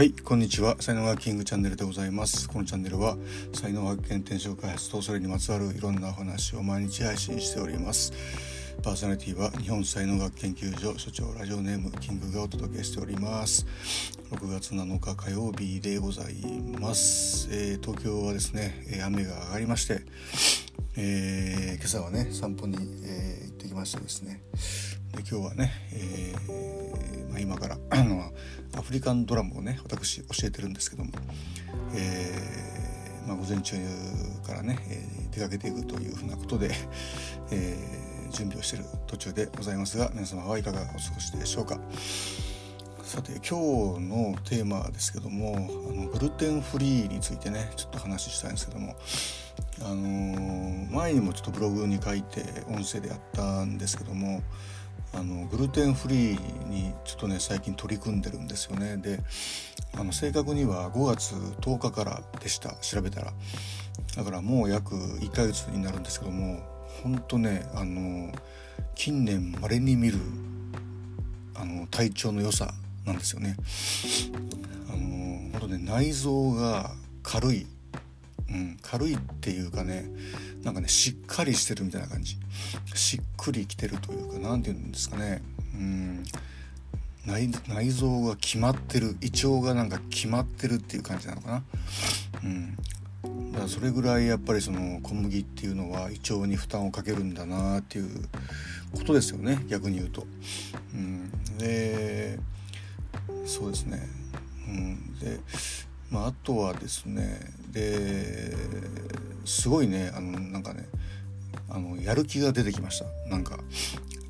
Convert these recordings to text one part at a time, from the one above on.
はいこんにちは。才能学キングチャンネルでございます。このチャンネルは才能学研転職開発とそれにまつわるいろんなお話を毎日配信しております。パーソナリティは日本才能学研究所所長ラジオネームキングがお届けしております。6月7日火曜日でございます、えー、東京はですね雨が上がりまして、えー、今朝はね散歩に、えー、行ってきましてですね。で今日はね、えー今から アフリカンドラムをね私教えてるんですけども、えーまあ、午前中からね、えー、出かけていくというふうなことで、えー、準備をしてる途中でございますが皆様はいかがお過ごしでしょうか。さて今日のテーマですけどもあのグルテンフリーについてねちょっと話したいんですけどもあのー、前にもちょっとブログに書いて音声でやったんですけどもあのグルテンフリーにちょっとね最近取り組んでるんですよね。であの正確には5月10日からでした。調べたら。だからもう約1ヶ月になるんですけどもほんとねあの近年まれに見るあの体調の良さなんですよね。あの本当ね内臓が軽いうん、軽いっていうかねなんかねしっかりしてるみたいな感じしっくりきてるというか何て言うんですかねうん内臓が決まってる胃腸がなんか決まってるっていう感じなのかな。うんだからそれぐらいやっぱりその小麦っていうのは胃腸に負担をかけるんだなっていうことですよね逆に言うと。うん、でそうですね。うん、でまあ、あとはですねですごいねあのなんかねあのやる気が出てきました。なんか、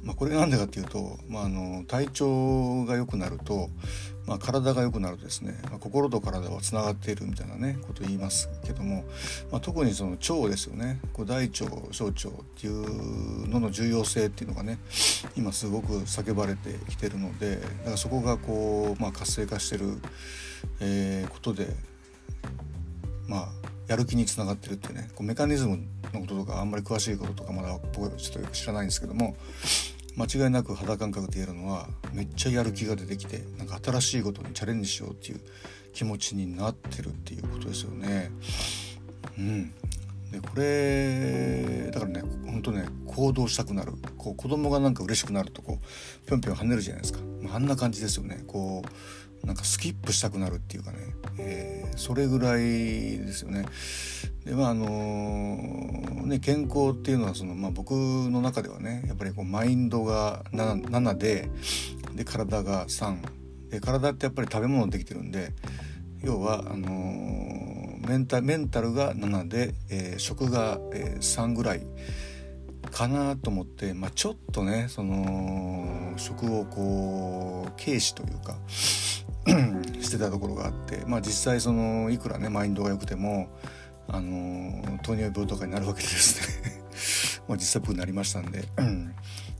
まあ、これなんでかっていうと、まあ、あの体調が良くなると、まあ、体が良くなるとですね、まあ、心と体はつながっているみたいなねこと言いますけども、まあ、特にその腸ですよね。こう大腸小腸っていうのの重要性っていうのがね今すごく叫ばれてきてるのでだからそこがこう、まあ、活性化してるえー、ことでまあやる気につながってるっていうねこうメカニズムのこととかあんまり詳しいこととかまだ僕はちょっとよく知らないんですけども間違いなく肌感覚でやるのはめっちゃやる気が出てきてなんか新しいことにチャレンジしようっていう気持ちになってるっていうことですよね。うん、でこれだからねほんとね行動したくなる。こう子供がなんか嬉しくなるとこうぴょんぴょん跳ねるじゃないですか、まあ、あんな感じですよね。こうなんかスキップしたくなるっていうかね、えー、それぐらいですよね。でまああのー、ね健康っていうのはその、まあ、僕の中ではねやっぱりこうマインドが 7, 7でで体が3で体ってやっぱり食べ物できてるんで要はあのー、メンタメンタルが7で、えー、食が、えー、3ぐらい。かなと思って、まあ、ちょっとねその食をこう軽視というか してたところがあって、まあ、実際そのいくらねマインドが良くてもあの糖尿病とかになるわけでですね。まあ実際僕なりましたんで。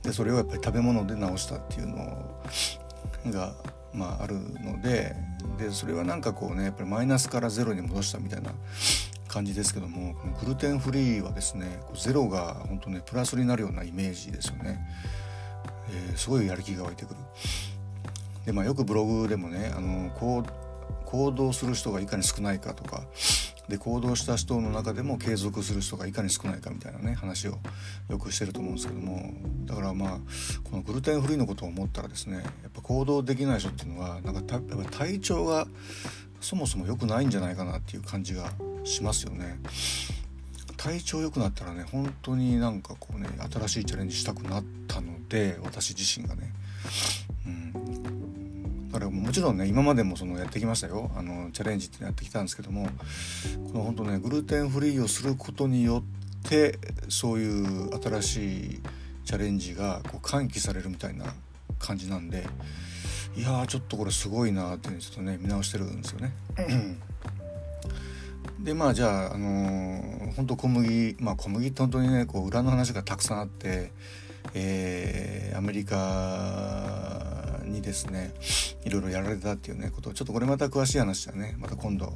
でそれをやっぱり食べ物で治したっていうのが、まあ、あるのででそれはなんかこうねやっぱりマイナスからゼロに戻したみたいな感じですけどもこのグルテンフリーはですねゼロが本当ねプラスになるようなイメージですよね、えー、すごいやる気が湧いてくる。でまあ、よくブログでもねあのこう行動する人がいかに少ないかとかで行動した人の中でも継続する人がいかに少ないかみたいなね話をよくしてると思うんですけどもだからまあこのグルテンフリーのことを思ったらですねやっぱ行動できない人っていうのはなんかやっぱ体調がそもそも良くないんじゃないかなっていう感じがしますよね。体調良くなったらね本当になんかこうね新しいチャレンジしたくなったので私自身がねだからもちろんね今までもそのやってきましたよあのチャレンジってやってきたんですけどもこの本当ねグルテンフリーをすることによってそういう新しいチャレンジがこう喚起されるみたいな感じなんでいやちょっとこれすごいなってちょっとね見直してるんですよね。でまあじゃあ、あのー、本当小麦まあ小麦って本当にねこう裏の話がたくさんあって、えー、アメリカにですねいろいろやられたっていうねことをちょっとこれまた詳しい話はね。また今度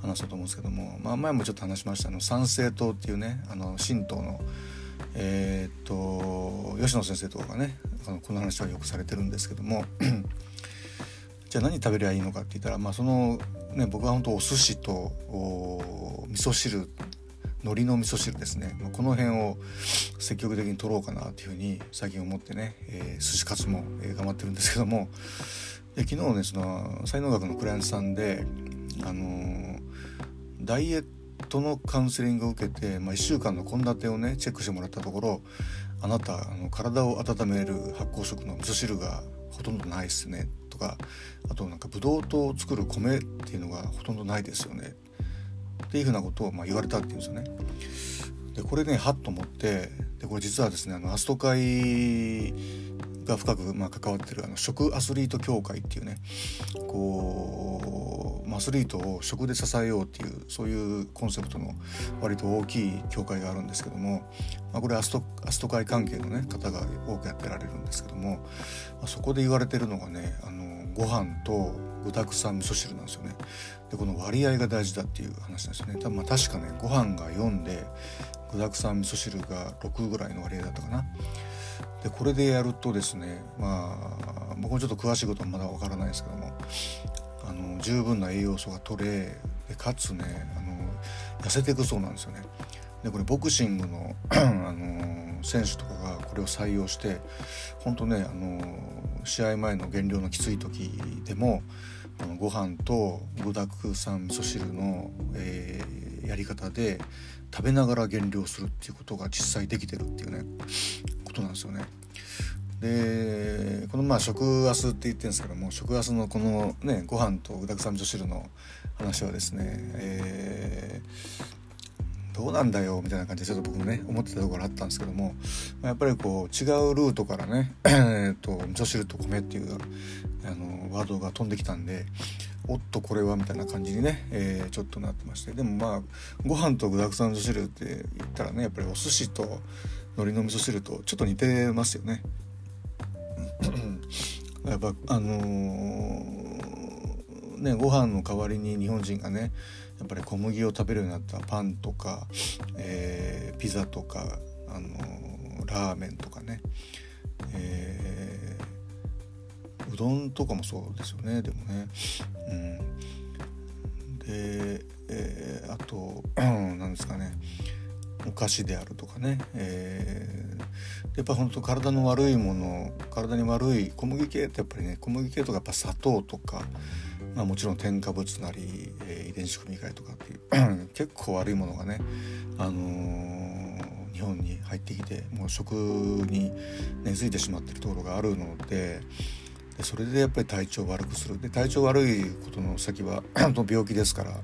話そうと思うんですけども、まあ、前もちょっと話しましたあの参政党っていうねあの神道のえー、っと吉野先生とかがねあのこの話はよくされてるんですけども。じゃあ何食べりゃいいのかって言ったら、まあ、その、ね、僕は本当お寿司とお味噌汁海苔の味噌汁ですね、まあ、この辺を積極的に取ろうかなというふうに最近思ってね、えー、寿司カツも、え、頑張ってるんですけども昨日ねその才能学のクライアントさんで、あのー、ダイエットのカウンセリングを受けて、まあ、1週間の献立をねチェックしてもらったところあなたあの体を温める発酵食の味噌汁がほとんどないっすねとかあとなんかブドウ糖を作る米っていうのがほとんどないですよね。っていうふうなことをまあ言われたっていうんですよね。でこれねはっと思ってでこれ実はですねあのアスト会が深くまあ関わってるあの食アスリート協会っていうねこうアスリートを食で支えようっていうそういうコンセプトの割と大きい協会があるんですけども、まあ、これアストアスト会関係の、ね、方が多くやってられるんですけども、まあ、そこで言われてるのがねあのご飯と具沢山味噌汁なんですよね。でこの割合が大事だっていう話なんですよね。多分まあ確かねご飯が4で具沢山味噌汁が6ぐらいの割合だったかな。でこれでやるとですねまあ僕もちょっと詳しいことはまだわからないですけどもあの十分な栄養素が取れでかつねあの痩せていくそうなんですよね。でこれボクシングの あの選手とかがこれを採用して本当ねあの試合前の減量のきつい時でもあのご飯と具だくさん味噌汁の、えー、やり方で食べながら減量するっていうことが実際できてるっていうねことなんですよね。でこのまあ食アスって言ってるんですけども食アスのこのねご飯と具だくさん味噌汁の話はですね、えー、どうなんだよみたいな感じでちょっと僕もね思ってたところあったんですけどもまやっぱりこう違うルートからねえと味噌汁と米っていうあのワードが飛んできたんでおっとこれはみたいな感じにね、えー、ちょっとなってましてでもまあご飯と具だくさん味噌汁って言ったらねやっぱりお寿司と海苔の味噌汁とちょっと似てますよね。やっぱあのー、ねご飯の代わりに日本人がねやっぱり小麦を食べるようになったパンとか、えー、ピザとか、あのー、ラーメンとかね、えー、うどんとかもそうですよねでもね。うん、で、えー、あと 何ですかね。菓子であるとかね、えー、やっぱ本当体の悪いもの体に悪い小麦系ってやっぱりね小麦系とかやっぱ砂糖とか、まあ、もちろん添加物なり、えー、遺伝子組み換えとかっていう 結構悪いものがね、あのー、日本に入ってきてもう食に根付いてしまってるところがあるので。それでやっぱり体調悪くするで体調悪いことの先は 病気ですから、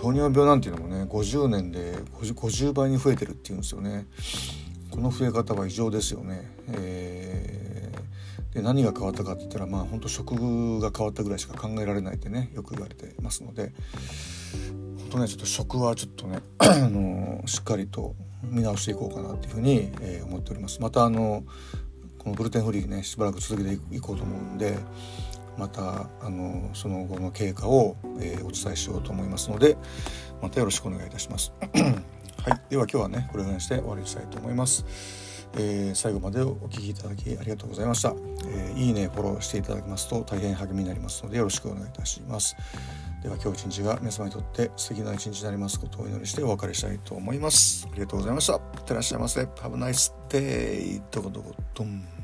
糖尿病なんていうのもね50年で 50, 50倍に増えてるっていうんですよね。この増え方は異常ですよね、えー、で何が変わったかって言ったらまあ本当食が変わったぐらいしか考えられないってねよく言われてますので。本当ねちょっと食はちょっとね あのしっかりと見直していこうかなっていうふうに、えー、思っております。またあのこのグルテンフリーねしばらく続けていこうと思うんでまたあのその後の経過を、えー、お伝えしようと思いますのでまたよろしくお願いいたします。はい、では今日はねこれぐらいにして終わりにしたいと思います。えー、最後までお聴きいただきありがとうございました、えー、いいねフォローしていただきますと大変励みになりますのでよろしくお願いいたします。では今日一日が皆様にとって素敵な一日になりますことをお祈りしてお別れしたいと思います。ありがとうございました。いってらっしゃいませ。Have a nice day どこどこ。どん